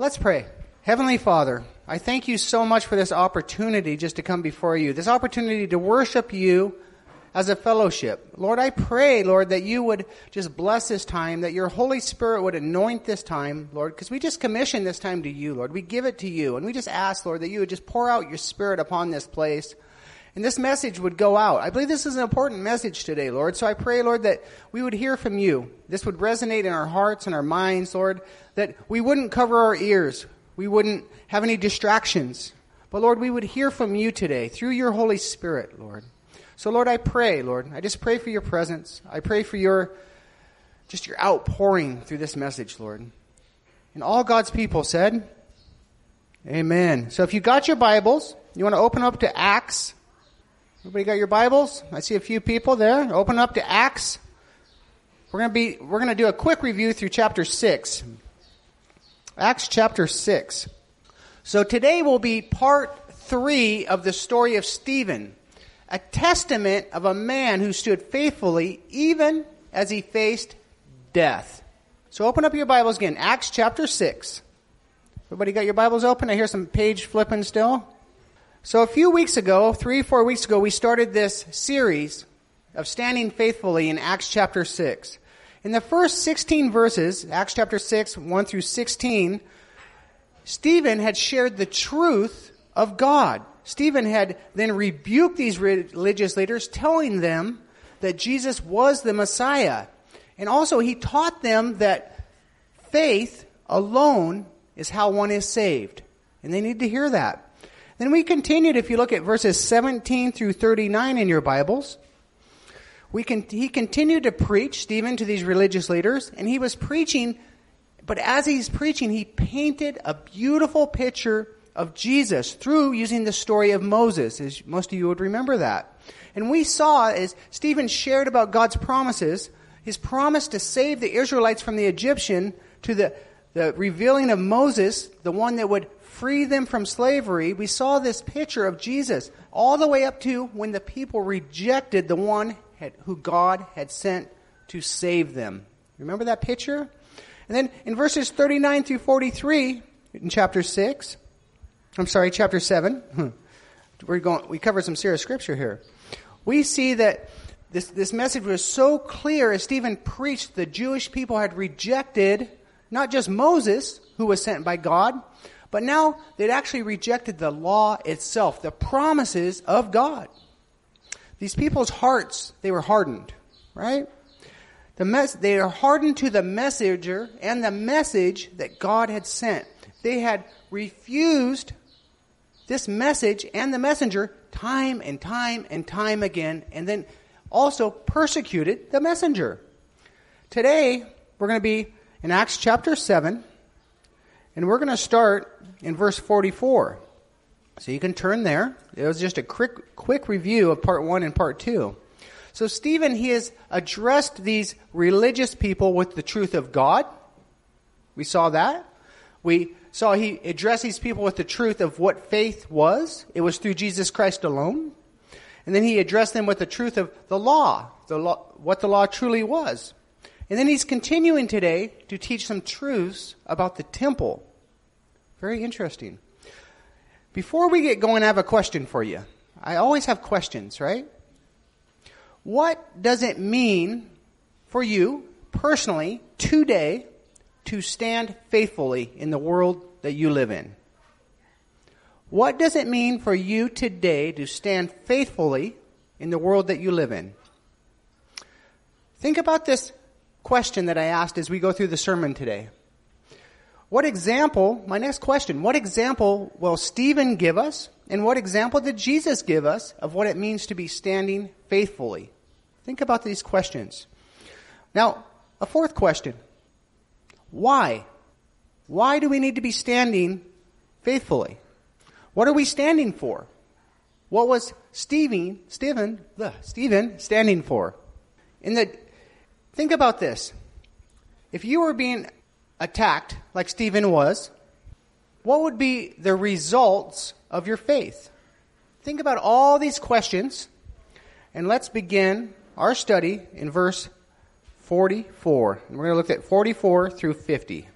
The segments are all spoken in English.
Let's pray. Heavenly Father, I thank you so much for this opportunity just to come before you, this opportunity to worship you as a fellowship. Lord, I pray, Lord, that you would just bless this time, that your Holy Spirit would anoint this time, Lord, because we just commission this time to you, Lord. We give it to you, and we just ask, Lord, that you would just pour out your Spirit upon this place. And this message would go out. I believe this is an important message today, Lord. So I pray, Lord, that we would hear from you. This would resonate in our hearts and our minds, Lord, that we wouldn't cover our ears. We wouldn't have any distractions. But Lord, we would hear from you today through your Holy Spirit, Lord. So Lord, I pray, Lord, I just pray for your presence. I pray for your, just your outpouring through this message, Lord. And all God's people said, Amen. So if you got your Bibles, you want to open up to Acts Everybody got your Bibles? I see a few people there. Open up to Acts. We're going to be, we're going to do a quick review through chapter 6. Acts chapter 6. So today will be part 3 of the story of Stephen, a testament of a man who stood faithfully even as he faced death. So open up your Bibles again. Acts chapter 6. Everybody got your Bibles open? I hear some page flipping still. So a few weeks ago, three, four weeks ago, we started this series of standing faithfully in Acts chapter 6. In the first 16 verses, Acts chapter 6, 1 through 16, Stephen had shared the truth of God. Stephen had then rebuked these religious leaders, telling them that Jesus was the Messiah. And also he taught them that faith alone is how one is saved. And they need to hear that. Then we continued, if you look at verses 17 through 39 in your Bibles, we can, he continued to preach, Stephen, to these religious leaders, and he was preaching, but as he's preaching, he painted a beautiful picture of Jesus through using the story of Moses, as most of you would remember that. And we saw as Stephen shared about God's promises, his promise to save the Israelites from the Egyptian to the, the revealing of Moses, the one that would free them from slavery, we saw this picture of Jesus all the way up to when the people rejected the one who God had sent to save them. Remember that picture? And then in verses 39 through 43 in chapter 6, I'm sorry, chapter 7, hmm, we're going, we covered some serious scripture here. We see that this, this message was so clear as Stephen preached, the Jewish people had rejected not just Moses, who was sent by God, but now they'd actually rejected the law itself, the promises of God. These people's hearts, they were hardened, right? The mes- they are hardened to the messenger and the message that God had sent. They had refused this message and the messenger time and time and time again, and then also persecuted the messenger. Today, we're going to be in Acts chapter 7, and we're going to start in verse 44. So you can turn there. It was just a quick, quick review of part one and part two. So Stephen, he has addressed these religious people with the truth of God. We saw that. We saw he addressed these people with the truth of what faith was. It was through Jesus Christ alone. And then he addressed them with the truth of the law, the law, what the law truly was. And then he's continuing today to teach some truths about the temple very interesting. Before we get going, I have a question for you. I always have questions, right? What does it mean for you personally today to stand faithfully in the world that you live in? What does it mean for you today to stand faithfully in the world that you live in? Think about this question that I asked as we go through the sermon today. What example, my next question, what example will Stephen give us? And what example did Jesus give us of what it means to be standing faithfully? Think about these questions. Now, a fourth question. Why? Why do we need to be standing faithfully? What are we standing for? What was Stephen, Stephen, Stephen standing for? In the, think about this. If you were being attacked like Stephen was, what would be the results of your faith? Think about all these questions, and let's begin our study in verse 44. And we're going to look at 44 through 50.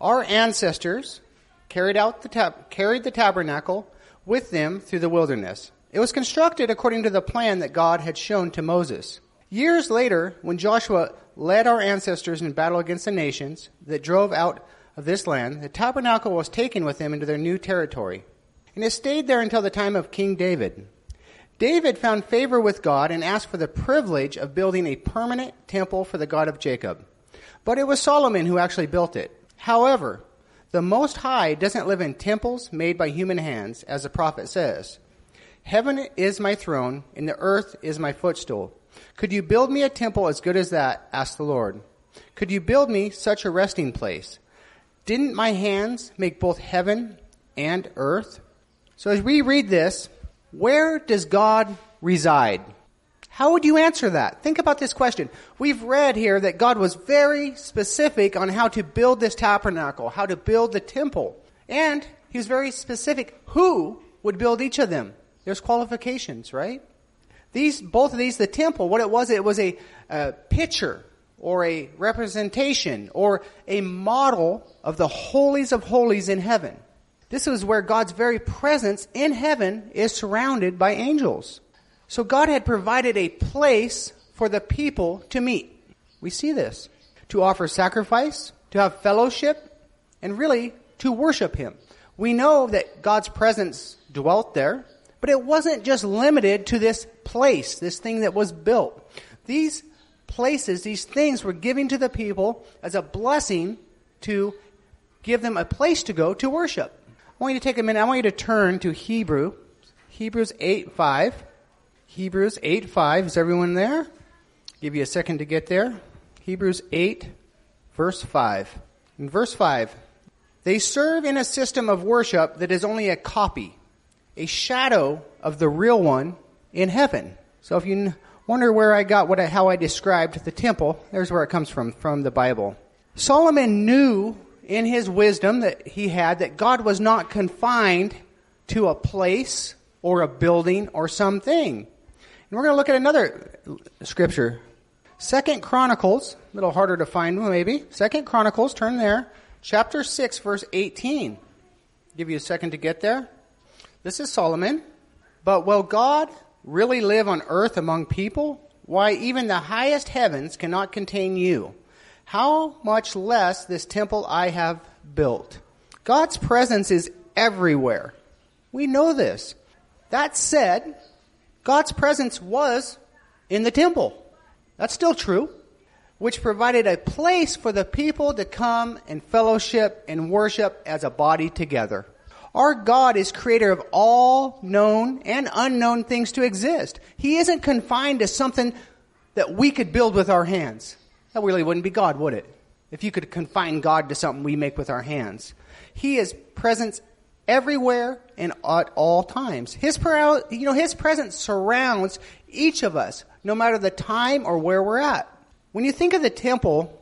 Our ancestors carried out the tab- carried the tabernacle with them through the wilderness. It was constructed according to the plan that God had shown to Moses. Years later, when Joshua led our ancestors in battle against the nations that drove out of this land, the tabernacle was taken with them into their new territory. And it stayed there until the time of King David. David found favor with God and asked for the privilege of building a permanent temple for the God of Jacob. But it was Solomon who actually built it. However, the Most High doesn't live in temples made by human hands, as the prophet says. Heaven is my throne, and the earth is my footstool. Could you build me a temple as good as that? asked the Lord. Could you build me such a resting place? Didn't my hands make both heaven and earth? So as we read this, where does God reside? How would you answer that? Think about this question. We've read here that God was very specific on how to build this tabernacle, how to build the temple. And he was very specific who would build each of them. There's qualifications, right? These, both of these, the temple, what it was, it was a, a picture or a representation or a model of the holies of holies in heaven. This is where God's very presence in heaven is surrounded by angels. So God had provided a place for the people to meet. We see this. To offer sacrifice, to have fellowship, and really to worship Him. We know that God's presence dwelt there, but it wasn't just limited to this place, this thing that was built. These places, these things were given to the people as a blessing to give them a place to go to worship. I want you to take a minute. I want you to turn to Hebrew, Hebrews 8 5. Hebrews 8 5. Is everyone there? Give you a second to get there. Hebrews 8, verse 5. In verse 5, they serve in a system of worship that is only a copy, a shadow of the real one in heaven. So if you wonder where I got what how I described the temple, there's where it comes from, from the Bible. Solomon knew in his wisdom that he had that God was not confined to a place or a building or something. And we're going to look at another scripture. Second Chronicles, a little harder to find maybe. Second Chronicles, turn there. Chapter 6, verse 18. Give you a second to get there. This is Solomon. But will God really live on earth among people? Why, even the highest heavens cannot contain you how much less this temple I have built. God's presence is everywhere. We know this. That said, God's presence was in the temple. That's still true, which provided a place for the people to come and fellowship and worship as a body together. Our God is creator of all known and unknown things to exist. He isn't confined to something that we could build with our hands. That really wouldn't be God, would it? If you could confine God to something we make with our hands. He is present everywhere and at all times. His, you know, His presence surrounds each of us, no matter the time or where we're at. When you think of the temple,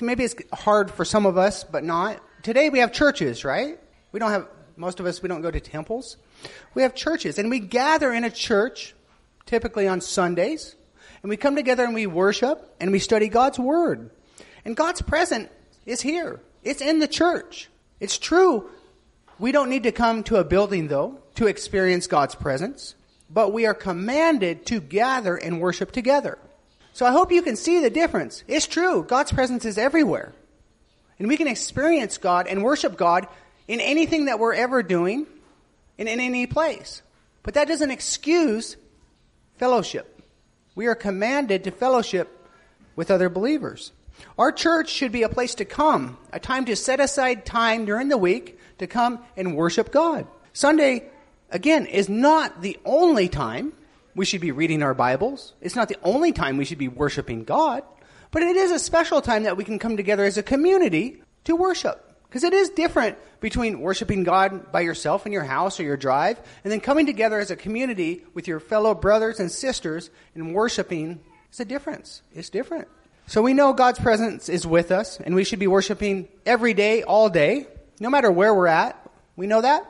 maybe it's hard for some of us, but not. Today we have churches, right? We don't have, most of us, we don't go to temples. We have churches, and we gather in a church, typically on Sundays, and we come together and we worship and we study God's Word. And God's presence is here. It's in the church. It's true. We don't need to come to a building though to experience God's presence, but we are commanded to gather and worship together. So I hope you can see the difference. It's true. God's presence is everywhere. And we can experience God and worship God in anything that we're ever doing in any place. But that doesn't excuse fellowship. We are commanded to fellowship with other believers. Our church should be a place to come, a time to set aside time during the week to come and worship God. Sunday, again, is not the only time we should be reading our Bibles. It's not the only time we should be worshiping God, but it is a special time that we can come together as a community to worship. Because it is different between worshiping God by yourself in your house or your drive, and then coming together as a community with your fellow brothers and sisters and worshiping. It's a difference. It's different. So we know God's presence is with us, and we should be worshiping every day, all day, no matter where we're at. We know that.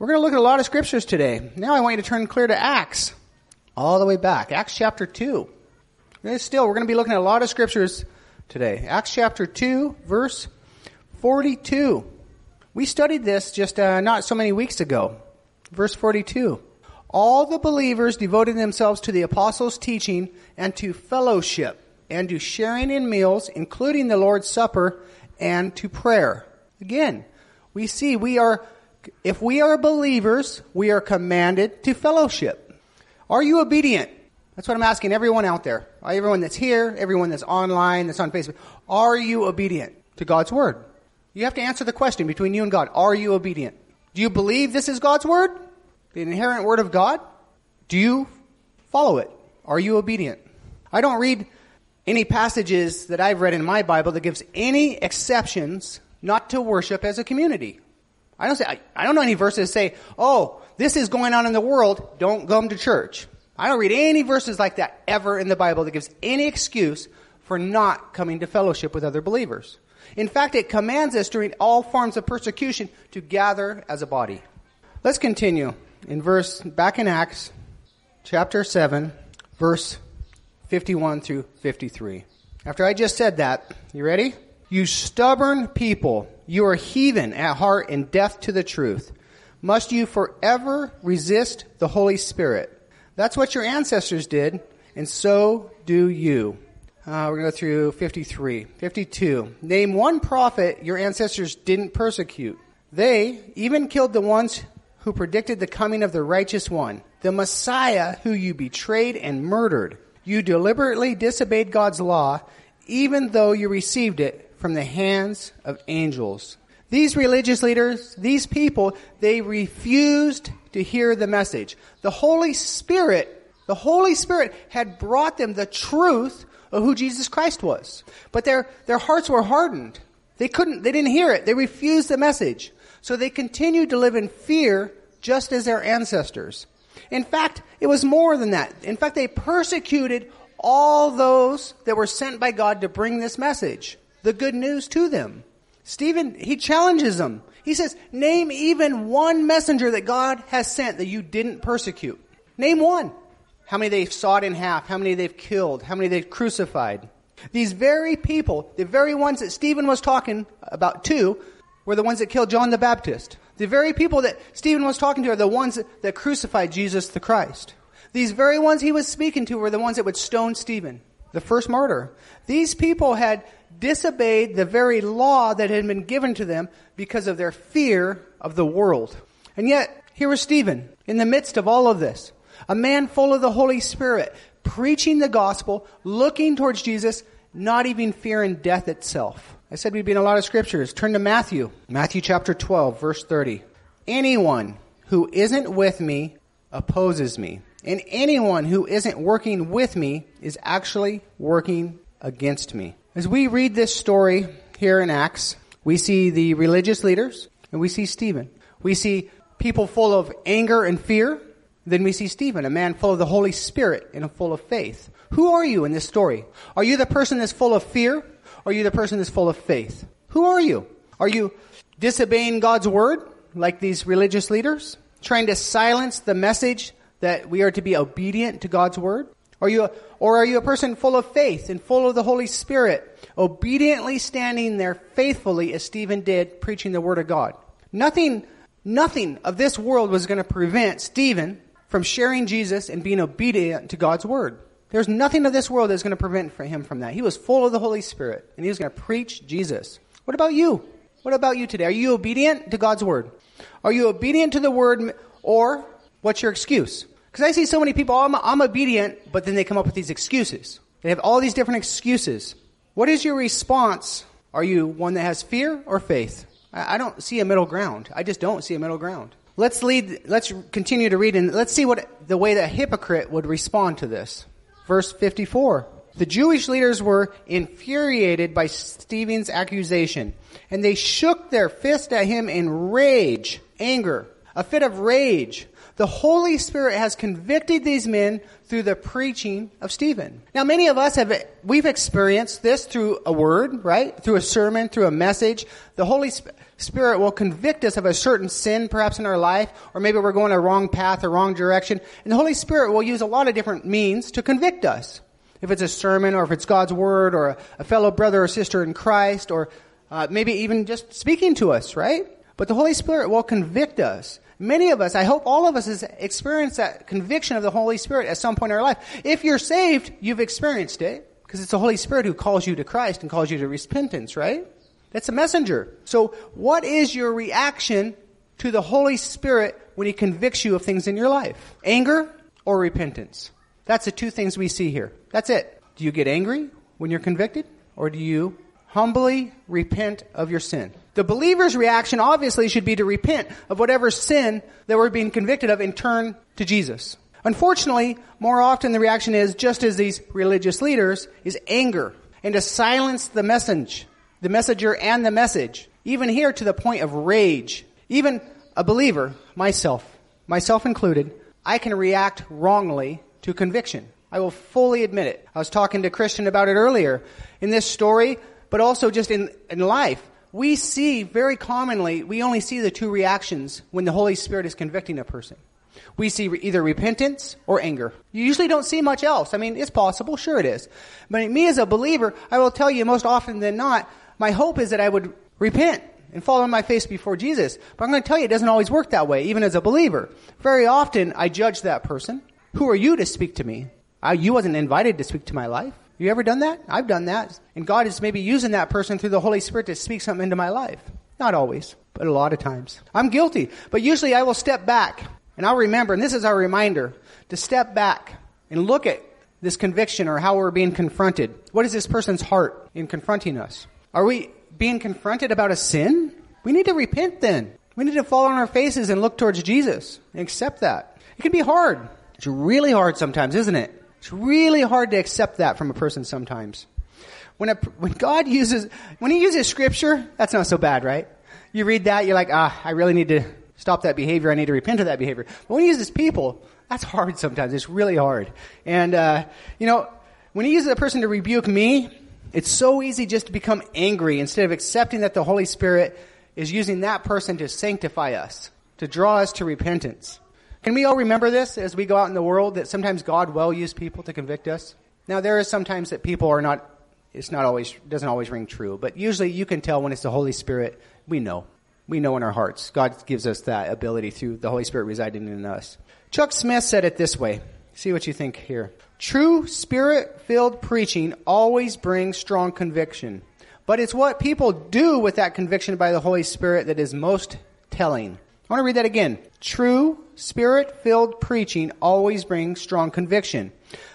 We're going to look at a lot of scriptures today. Now I want you to turn clear to Acts, all the way back. Acts chapter 2. Still, we're going to be looking at a lot of scriptures today. Acts chapter 2, verse 42. We studied this just uh, not so many weeks ago. Verse 42. All the believers devoted themselves to the apostles' teaching and to fellowship and to sharing in meals, including the Lord's Supper, and to prayer. Again, we see we are, if we are believers, we are commanded to fellowship. Are you obedient? That's what I'm asking everyone out there. Everyone that's here, everyone that's online, that's on Facebook. Are you obedient to God's Word? You have to answer the question between you and God. Are you obedient? Do you believe this is God's Word? The inherent Word of God? Do you follow it? Are you obedient? I don't read any passages that I've read in my Bible that gives any exceptions not to worship as a community. I don't say, I, I don't know any verses that say, oh, this is going on in the world, don't come to church. I don't read any verses like that ever in the Bible that gives any excuse for not coming to fellowship with other believers. In fact, it commands us during all forms of persecution to gather as a body. Let's continue in verse, back in Acts chapter 7, verse 51 through 53. After I just said that, you ready? You stubborn people, you are heathen at heart and deaf to the truth. Must you forever resist the Holy Spirit? That's what your ancestors did, and so do you. Uh, we're going to go through 53. 52. Name one prophet your ancestors didn't persecute. They even killed the ones who predicted the coming of the righteous one, the Messiah who you betrayed and murdered. You deliberately disobeyed God's law, even though you received it from the hands of angels. These religious leaders, these people, they refused to hear the message. The Holy Spirit, the Holy Spirit had brought them the truth of who Jesus Christ was. But their, their hearts were hardened. They couldn't, they didn't hear it. They refused the message. So they continued to live in fear just as their ancestors. In fact, it was more than that. In fact, they persecuted all those that were sent by God to bring this message, the good news to them. Stephen, he challenges them. He says, name even one messenger that God has sent that you didn't persecute. Name one how many they've sawed in half, how many they've killed, how many they've crucified. These very people, the very ones that Stephen was talking about to, were the ones that killed John the Baptist. The very people that Stephen was talking to are the ones that, that crucified Jesus the Christ. These very ones he was speaking to were the ones that would stone Stephen, the first martyr. These people had disobeyed the very law that had been given to them because of their fear of the world. And yet, here was Stephen in the midst of all of this a man full of the Holy Spirit, preaching the gospel, looking towards Jesus, not even fearing death itself. I said we'd be in a lot of scriptures. Turn to Matthew. Matthew chapter 12, verse 30. Anyone who isn't with me opposes me. And anyone who isn't working with me is actually working against me. As we read this story here in Acts, we see the religious leaders and we see Stephen. We see people full of anger and fear. Then we see Stephen, a man full of the Holy Spirit and full of faith. Who are you in this story? Are you the person that's full of fear? Are you the person that's full of faith? Who are you? Are you disobeying God's word like these religious leaders? Trying to silence the message that we are to be obedient to God's word? Are you a, or are you a person full of faith and full of the Holy Spirit, obediently standing there faithfully as Stephen did, preaching the word of God? Nothing, nothing of this world was going to prevent Stephen from sharing Jesus and being obedient to God's word. There's nothing of this world that's going to prevent him from that. He was full of the Holy Spirit and he was going to preach Jesus. What about you? What about you today? Are you obedient to God's word? Are you obedient to the word or what's your excuse? Because I see so many people, I'm, I'm obedient, but then they come up with these excuses. They have all these different excuses. What is your response? Are you one that has fear or faith? I, I don't see a middle ground. I just don't see a middle ground. Let's lead, let's continue to read and let's see what the way that hypocrite would respond to this. Verse 54. The Jewish leaders were infuriated by Stephen's accusation, and they shook their fist at him in rage, anger, a fit of rage. The Holy Spirit has convicted these men through the preaching of Stephen. Now, many of us have, we've experienced this through a word, right? Through a sermon, through a message. The Holy Spirit, will convict us of a certain sin perhaps in our life, or maybe we're going a wrong path or wrong direction. And the Holy Spirit will use a lot of different means to convict us. If it's a sermon, or if it's God's Word, or a fellow brother or sister in Christ, or uh, maybe even just speaking to us, right? But the Holy Spirit will convict us. Many of us, I hope all of us has experienced that conviction of the Holy Spirit at some point in our life. If you're saved, you've experienced it because it's the Holy Spirit who calls you to Christ and calls you to repentance, right? That's a messenger. So what is your reaction to the Holy Spirit when He convicts you of things in your life? Anger or repentance? That's the two things we see here. That's it. Do you get angry when you're convicted? Or do you humbly repent of your sin? The believer's reaction obviously should be to repent of whatever sin that we're being convicted of and turn to Jesus. Unfortunately, more often the reaction is, just as these religious leaders, is anger and to silence the message, the messenger and the message. Even here to the point of rage. Even a believer, myself, myself included, I can react wrongly to conviction. I will fully admit it. I was talking to Christian about it earlier in this story, but also just in, in life. We see very commonly, we only see the two reactions when the Holy Spirit is convicting a person. We see either repentance or anger. You usually don't see much else. I mean, it's possible, sure it is. But me as a believer, I will tell you most often than not, my hope is that I would repent and fall on my face before Jesus. But I'm going to tell you, it doesn't always work that way, even as a believer. Very often, I judge that person. Who are you to speak to me? I, you wasn't invited to speak to my life. You ever done that? I've done that. And God is maybe using that person through the Holy Spirit to speak something into my life. Not always, but a lot of times. I'm guilty. But usually I will step back and I'll remember, and this is our reminder, to step back and look at this conviction or how we're being confronted. What is this person's heart in confronting us? Are we being confronted about a sin? We need to repent then. We need to fall on our faces and look towards Jesus and accept that. It can be hard. It's really hard sometimes, isn't it? It's really hard to accept that from a person sometimes. When, a, when God uses, when He uses Scripture, that's not so bad, right? You read that, you're like, ah, I really need to stop that behavior. I need to repent of that behavior. But when He uses people, that's hard sometimes. It's really hard. And, uh, you know, when He uses a person to rebuke me, it's so easy just to become angry instead of accepting that the Holy Spirit is using that person to sanctify us, to draw us to repentance. Can we all remember this as we go out in the world that sometimes God will use people to convict us? Now there is sometimes that people are not it's not always doesn't always ring true, but usually you can tell when it's the Holy Spirit. We know. We know in our hearts. God gives us that ability through the Holy Spirit residing in us. Chuck Smith said it this way. See what you think here. True spirit-filled preaching always brings strong conviction, but it's what people do with that conviction by the Holy Spirit that is most telling. I want to read that again. True, spirit-filled preaching always brings strong conviction.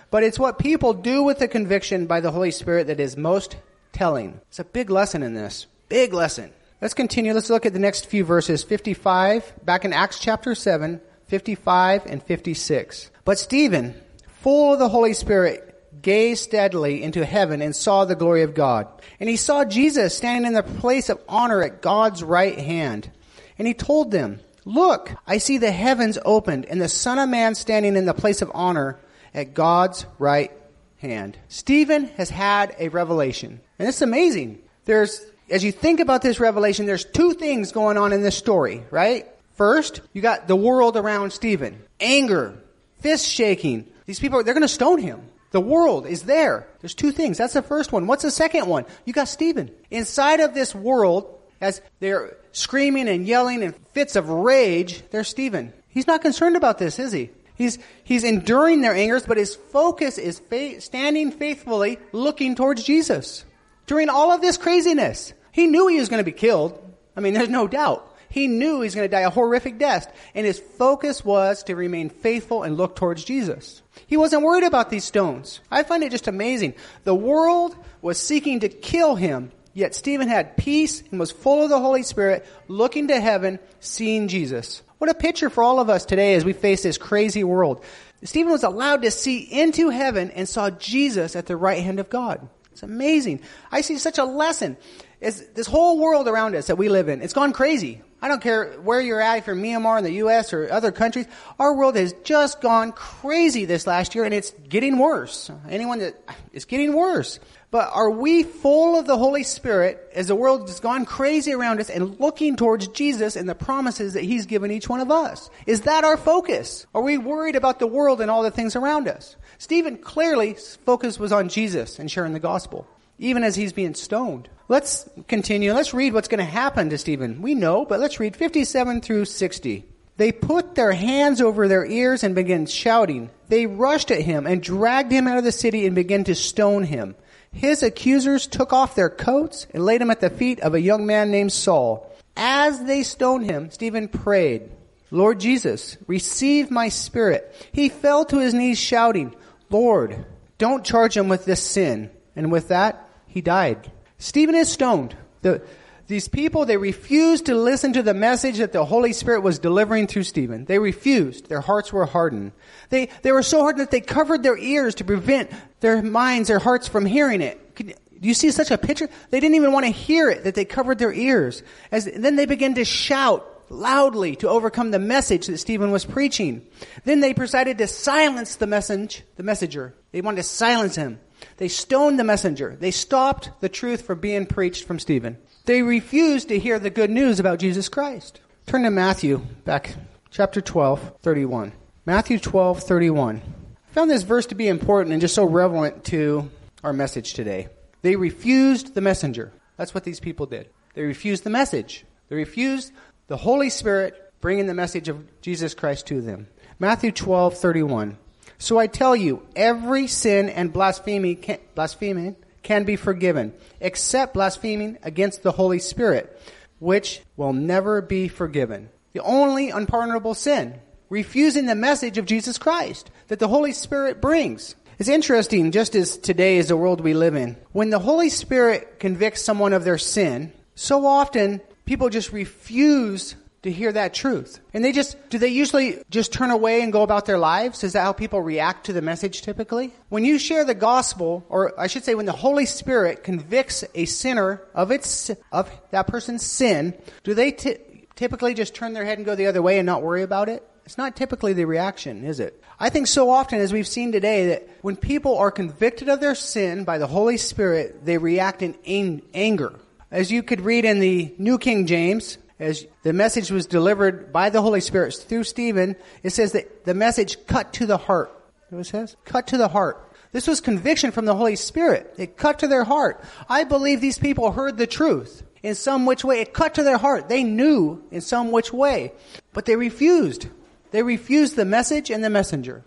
But it's what people do with the conviction by the Holy Spirit that is most telling. It's a big lesson in this. Big lesson. Let's continue. Let's look at the next few verses. 55, back in Acts chapter 7, 55 and 56. But Stephen, full of the Holy Spirit, gazed steadily into heaven and saw the glory of God. And he saw Jesus standing in the place of honor at God's right hand. And he told them, Look, I see the heavens opened and the Son of Man standing in the place of honor at God's right hand. Stephen has had a revelation. And it's amazing. There's, as you think about this revelation, there's two things going on in this story, right? First, you got the world around Stephen. Anger, fist shaking. These people, they're gonna stone him. The world is there. There's two things. That's the first one. What's the second one? You got Stephen. Inside of this world, as they're screaming and yelling in fits of rage, there's Stephen. He's not concerned about this, is he? He's, he's enduring their angers, but his focus is fa- standing faithfully looking towards Jesus. During all of this craziness, he knew he was going to be killed. I mean, there's no doubt. He knew he was going to die a horrific death, and his focus was to remain faithful and look towards Jesus. He wasn't worried about these stones. I find it just amazing. The world was seeking to kill him, Yet Stephen had peace and was full of the Holy Spirit, looking to heaven, seeing Jesus. What a picture for all of us today as we face this crazy world. Stephen was allowed to see into heaven and saw Jesus at the right hand of God. It's amazing. I see such a lesson. It's this whole world around us that we live in, it's gone crazy. I don't care where you're at, if you're Myanmar in the U.S. or other countries. Our world has just gone crazy this last year and it's getting worse. Anyone that, it's getting worse. But are we full of the Holy Spirit as the world has gone crazy around us and looking towards Jesus and the promises that He's given each one of us? Is that our focus? Are we worried about the world and all the things around us? Stephen clearly focus was on Jesus and sharing the gospel, even as he's being stoned. let's continue. Let's read what's going to happen to Stephen. We know, but let's read 57 through 60. They put their hands over their ears and began shouting. They rushed at him and dragged him out of the city and began to stone him. His accusers took off their coats and laid him at the feet of a young man named Saul. As they stoned him, Stephen prayed, Lord Jesus, receive my spirit. He fell to his knees shouting, Lord, don't charge him with this sin. And with that, he died. Stephen is stoned. The, these people, they refused to listen to the message that the Holy Spirit was delivering through Stephen. They refused. Their hearts were hardened. They, they were so hardened that they covered their ears to prevent their minds, their hearts from hearing it. Could, do you see such a picture? They didn't even want to hear it, that they covered their ears. As, then they began to shout loudly to overcome the message that Stephen was preaching. Then they decided to silence the message, the messenger. They wanted to silence him. They stoned the messenger. They stopped the truth from being preached from Stephen. They refused to hear the good news about Jesus Christ. Turn to Matthew, back chapter 12, 31. Matthew 12, 31. I found this verse to be important and just so relevant to our message today. They refused the messenger. That's what these people did. They refused the message. They refused the Holy Spirit bringing the message of Jesus Christ to them. Matthew 12, 31. So I tell you, every sin and blasphemy can, blaspheming can be forgiven, except blaspheming against the Holy Spirit, which will never be forgiven. The only unpardonable sin, refusing the message of Jesus Christ that the Holy Spirit brings. It's interesting, just as today is the world we live in. When the Holy Spirit convicts someone of their sin, so often people just refuse to hear that truth. And they just, do they usually just turn away and go about their lives? Is that how people react to the message typically? When you share the gospel, or I should say when the Holy Spirit convicts a sinner of its, of that person's sin, do they t- typically just turn their head and go the other way and not worry about it? It's not typically the reaction, is it? I think so often, as we've seen today, that when people are convicted of their sin by the Holy Spirit, they react in ang- anger. As you could read in the New King James, as the message was delivered by the Holy Spirit through Stephen, it says that the message cut to the heart. what it says? Cut to the heart. This was conviction from the Holy Spirit. It cut to their heart. I believe these people heard the truth in some which way. It cut to their heart. They knew in some which way. But they refused. They refused the message and the messenger.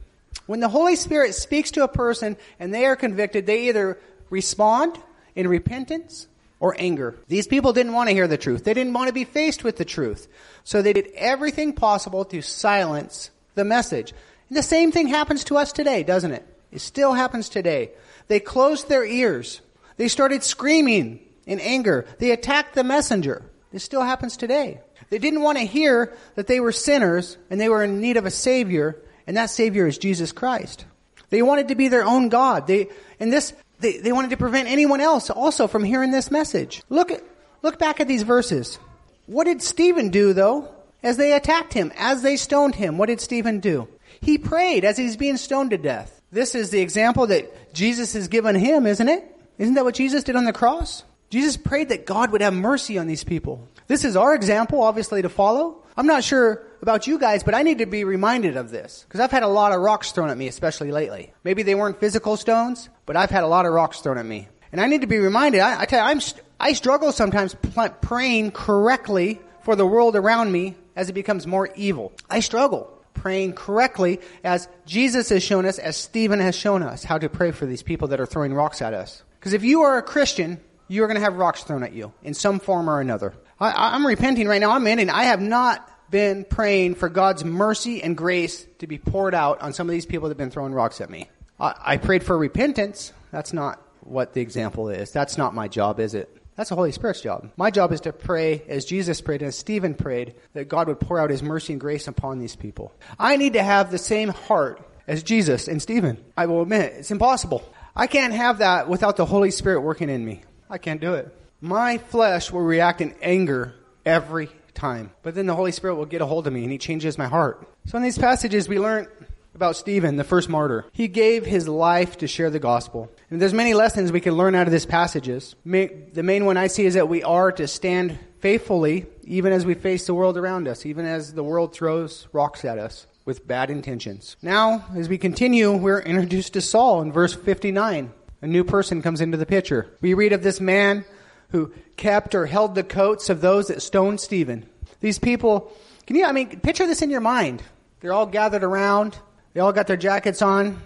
When the Holy Spirit speaks to a person and they are convicted, they either respond in repentance or anger. These people didn't want to hear the truth. They didn't want to be faced with the truth. So they did everything possible to silence the message. And the same thing happens to us today, doesn't it? It still happens today. They closed their ears. They started screaming in anger. They attacked the messenger. This still happens today. They didn't want to hear that they were sinners and they were in need of a savior, and that savior is Jesus Christ. They wanted to be their own God. They, and this they, they wanted to prevent anyone else also from hearing this message. Look at, look back at these verses. What did Stephen do though? As they attacked him, as they stoned him, what did Stephen do? He prayed as he's being stoned to death. This is the example that Jesus has given him, isn't it? Isn't that what Jesus did on the cross? Jesus prayed that God would have mercy on these people. This is our example, obviously, to follow. I'm not sure about you guys, but I need to be reminded of this. Because I've had a lot of rocks thrown at me, especially lately. Maybe they weren't physical stones, but I've had a lot of rocks thrown at me. And I need to be reminded, I, I tell you, I'm, I struggle sometimes praying correctly for the world around me as it becomes more evil. I struggle praying correctly as Jesus has shown us, as Stephen has shown us, how to pray for these people that are throwing rocks at us. Because if you are a Christian, you are going to have rocks thrown at you in some form or another. I, am repenting right now. I'm ending. I have not been praying for God's mercy and grace to be poured out on some of these people that have been throwing rocks at me. I, I prayed for repentance. That's not what the example is. That's not my job, is it? That's the Holy Spirit's job. My job is to pray as Jesus prayed and as Stephen prayed that God would pour out his mercy and grace upon these people. I need to have the same heart as Jesus and Stephen. I will admit, it's impossible. I can't have that without the Holy Spirit working in me. I can't do it. My flesh will react in anger every time. But then the Holy Spirit will get a hold of me and he changes my heart. So in these passages we learn about Stephen, the first martyr. He gave his life to share the gospel. And there's many lessons we can learn out of these passages. The main one I see is that we are to stand faithfully even as we face the world around us, even as the world throws rocks at us with bad intentions. Now, as we continue, we're introduced to Saul in verse 59. A new person comes into the picture. We read of this man who kept or held the coats of those that stoned Stephen. These people, can you, I mean, picture this in your mind. They're all gathered around. They all got their jackets on.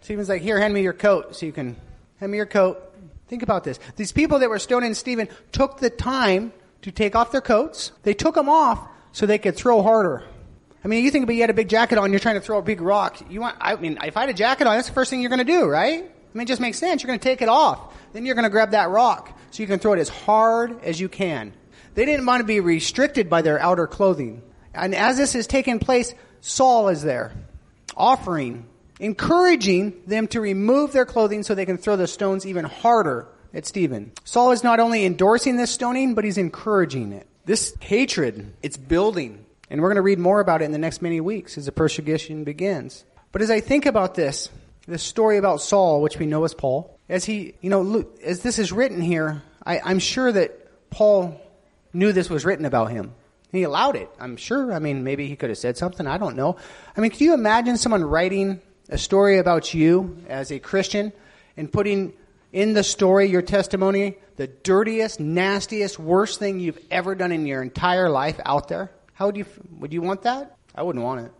Stephen's like, here, hand me your coat so you can, hand me your coat. Think about this. These people that were stoning Stephen took the time to take off their coats. They took them off so they could throw harder. I mean, you think about you had a big jacket on, you're trying to throw a big rock. You want, I mean, if I had a jacket on, that's the first thing you're going to do, right? I mean, it just makes sense. You're going to take it off. Then you're going to grab that rock so you can throw it as hard as you can. They didn't want to be restricted by their outer clothing. And as this is taking place, Saul is there, offering, encouraging them to remove their clothing so they can throw the stones even harder at Stephen. Saul is not only endorsing this stoning, but he's encouraging it. This hatred, it's building. And we're going to read more about it in the next many weeks as the persecution begins. But as I think about this, this story about Saul, which we know as Paul, as he, you know, as this is written here, I, I'm sure that Paul knew this was written about him. He allowed it, I'm sure. I mean, maybe he could have said something. I don't know. I mean, can you imagine someone writing a story about you as a Christian and putting in the story, your testimony, the dirtiest, nastiest, worst thing you've ever done in your entire life out there? How would you, would you want that? I wouldn't want it.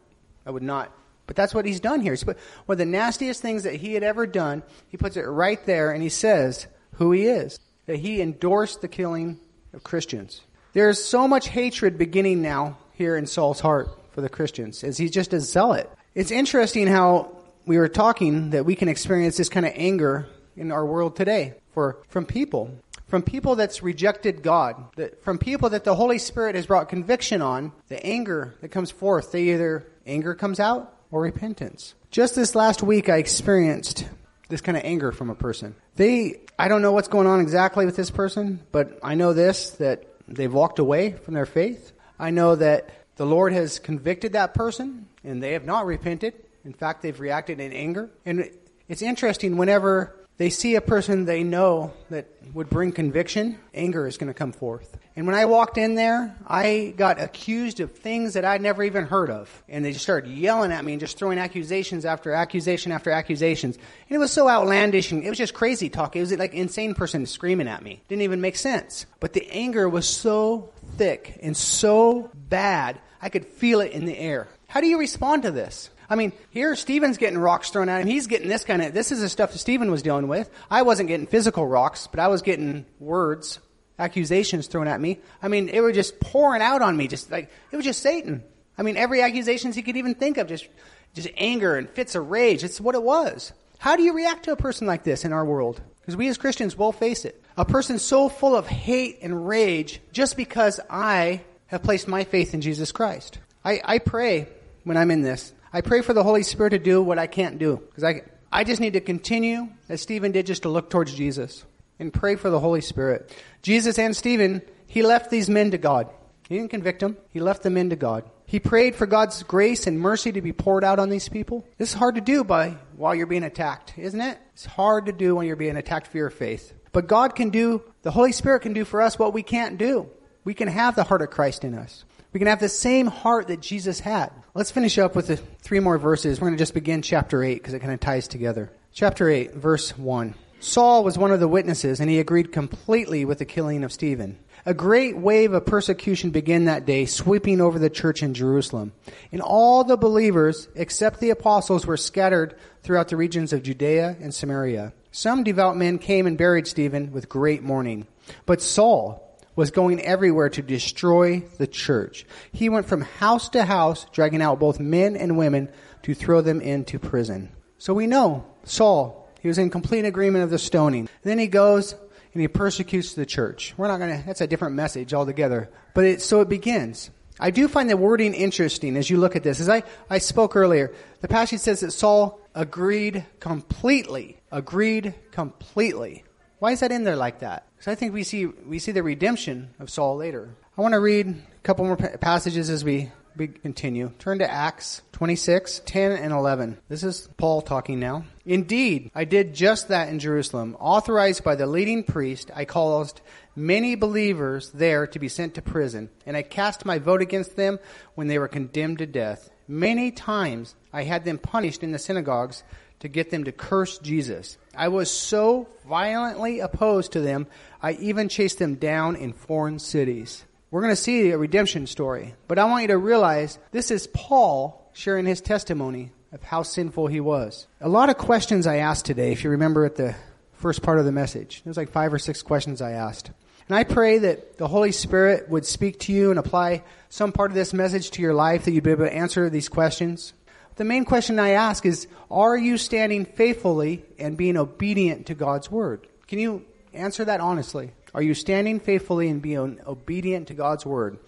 I would not. But that's what he's done here. But one of the nastiest things that he had ever done, he puts it right there and he says who he is. That he endorsed the killing of Christians. There's so much hatred beginning now here in Saul's heart for the Christians as he's just a zealot. It's interesting how we were talking that we can experience this kind of anger in our world today for from people from people that's rejected God, that from people that the Holy Spirit has brought conviction on, the anger that comes forth, they either anger comes out or repentance. Just this last week I experienced this kind of anger from a person. They I don't know what's going on exactly with this person, but I know this that they've walked away from their faith. I know that the Lord has convicted that person and they have not repented. In fact, they've reacted in anger. And it's interesting whenever they see a person they know that would bring conviction, anger is going to come forth. And when I walked in there, I got accused of things that I'd never even heard of. And they just started yelling at me and just throwing accusations after accusation after accusations. And it was so outlandish and it was just crazy talk. It was like insane person screaming at me. Didn't even make sense. But the anger was so thick and so bad, I could feel it in the air. How do you respond to this? I mean, here Stephen's getting rocks thrown at him. He's getting this kind of, this is the stuff that Stephen was dealing with. I wasn't getting physical rocks, but I was getting words, accusations thrown at me. I mean, it was just pouring out on me, just like, it was just Satan. I mean, every accusations he could even think of, just, just anger and fits of rage. It's what it was. How do you react to a person like this in our world? Because we as Christians will face it. A person so full of hate and rage just because I have placed my faith in Jesus Christ. I, I pray when I'm in this I pray for the Holy Spirit to do what I can't do. Because I, I just need to continue, as Stephen did, just to look towards Jesus and pray for the Holy Spirit. Jesus and Stephen, he left these men to God. He didn't convict them. He left the men to God. He prayed for God's grace and mercy to be poured out on these people. This is hard to do by while you're being attacked, isn't it? It's hard to do when you're being attacked for your faith. But God can do, the Holy Spirit can do for us what we can't do. We can have the heart of Christ in us. We can have the same heart that Jesus had. Let's finish up with the three more verses. We're going to just begin chapter 8 because it kind of ties together. Chapter 8, verse 1. Saul was one of the witnesses and he agreed completely with the killing of Stephen. A great wave of persecution began that day, sweeping over the church in Jerusalem. And all the believers, except the apostles, were scattered throughout the regions of Judea and Samaria. Some devout men came and buried Stephen with great mourning. But Saul, was going everywhere to destroy the church. He went from house to house, dragging out both men and women to throw them into prison. So we know Saul, he was in complete agreement of the stoning. Then he goes and he persecutes the church. We're not going to, that's a different message altogether. But it, so it begins. I do find the wording interesting as you look at this. As I, I spoke earlier, the passage says that Saul agreed completely. Agreed completely. Why is that in there like that? Because I think we see we see the redemption of Saul later. I want to read a couple more passages as we, we continue. Turn to Acts 26, 10 and 11. This is Paul talking now. Indeed, I did just that in Jerusalem. Authorized by the leading priest, I caused many believers there to be sent to prison, and I cast my vote against them when they were condemned to death. Many times I had them punished in the synagogues to get them to curse Jesus. I was so violently opposed to them, I even chased them down in foreign cities. We're going to see a redemption story, but I want you to realize this is Paul sharing his testimony of how sinful he was. A lot of questions I asked today, if you remember at the first part of the message. There's like five or six questions I asked. And I pray that the Holy Spirit would speak to you and apply some part of this message to your life that you'd be able to answer these questions. The main question I ask is, are you standing faithfully and being obedient to God's Word? Can you answer that honestly? Are you standing faithfully and being obedient to God's Word?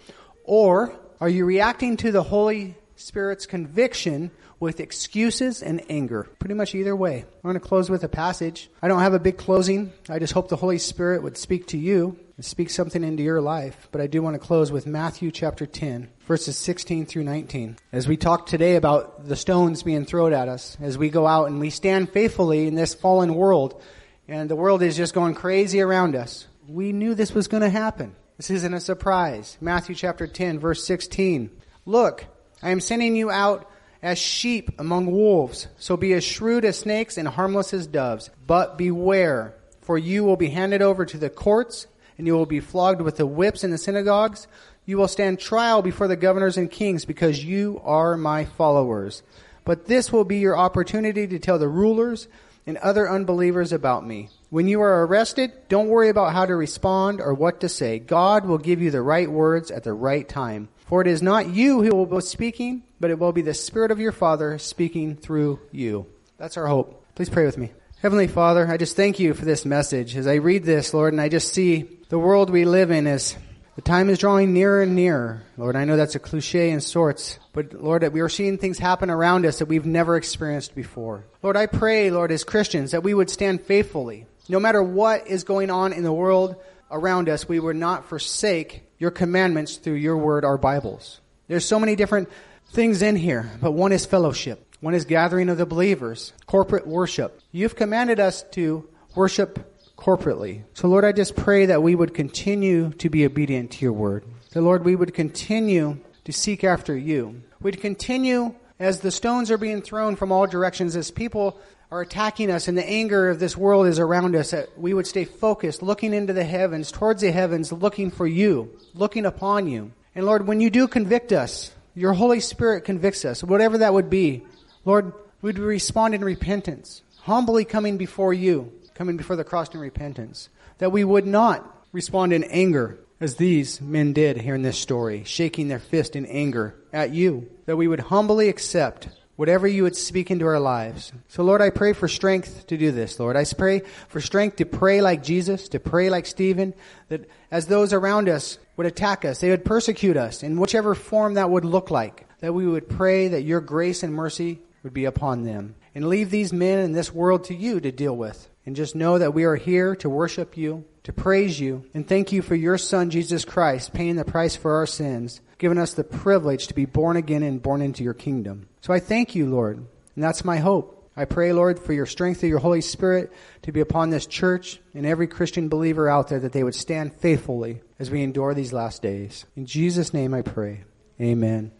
Or are you reacting to the Holy Spirit's conviction with excuses and anger. Pretty much either way. I'm going to close with a passage. I don't have a big closing. I just hope the Holy Spirit would speak to you and speak something into your life. But I do want to close with Matthew chapter 10, verses 16 through 19. As we talk today about the stones being thrown at us, as we go out and we stand faithfully in this fallen world, and the world is just going crazy around us. We knew this was going to happen. This isn't a surprise. Matthew chapter 10, verse 16. Look, I am sending you out as sheep among wolves. So be as shrewd as snakes and harmless as doves. But beware, for you will be handed over to the courts, and you will be flogged with the whips in the synagogues. You will stand trial before the governors and kings because you are my followers. But this will be your opportunity to tell the rulers and other unbelievers about me. When you are arrested, don't worry about how to respond or what to say. God will give you the right words at the right time. For it is not you who will be speaking, but it will be the Spirit of your Father speaking through you. That's our hope. Please pray with me. Heavenly Father, I just thank you for this message. As I read this, Lord, and I just see the world we live in as the time is drawing nearer and nearer. Lord, I know that's a cliche in sorts, but Lord, that we are seeing things happen around us that we've never experienced before. Lord, I pray, Lord, as Christians, that we would stand faithfully. No matter what is going on in the world around us, we would not forsake your commandments through your word, our Bibles. There's so many different things in here, but one is fellowship. One is gathering of the believers, corporate worship. You've commanded us to worship corporately. So Lord, I just pray that we would continue to be obedient to your word. The Lord, we would continue to seek after you. We'd continue as the stones are being thrown from all directions, as people are attacking us and the anger of this world is around us, that we would stay focused, looking into the heavens, towards the heavens, looking for you, looking upon you. And Lord, when you do convict us, your Holy Spirit convicts us, whatever that would be, Lord, we'd respond in repentance, humbly coming before you, coming before the cross in repentance, that we would not respond in anger as these men did here in this story, shaking their fist in anger at you, that we would humbly accept whatever you would speak into our lives. So, Lord, I pray for strength to do this, Lord. I pray for strength to pray like Jesus, to pray like Stephen, that as those around us would attack us, they would persecute us in whichever form that would look like, that we would pray that your grace and mercy would be upon them. And leave these men in this world to you to deal with. And just know that we are here to worship you, to praise you, and thank you for your Son, Jesus Christ, paying the price for our sins, giving us the privilege to be born again and born into your kingdom. So I thank you, Lord, and that's my hope. I pray, Lord, for your strength of your Holy Spirit to be upon this church and every Christian believer out there that they would stand faithfully as we endure these last days. In Jesus' name I pray. Amen.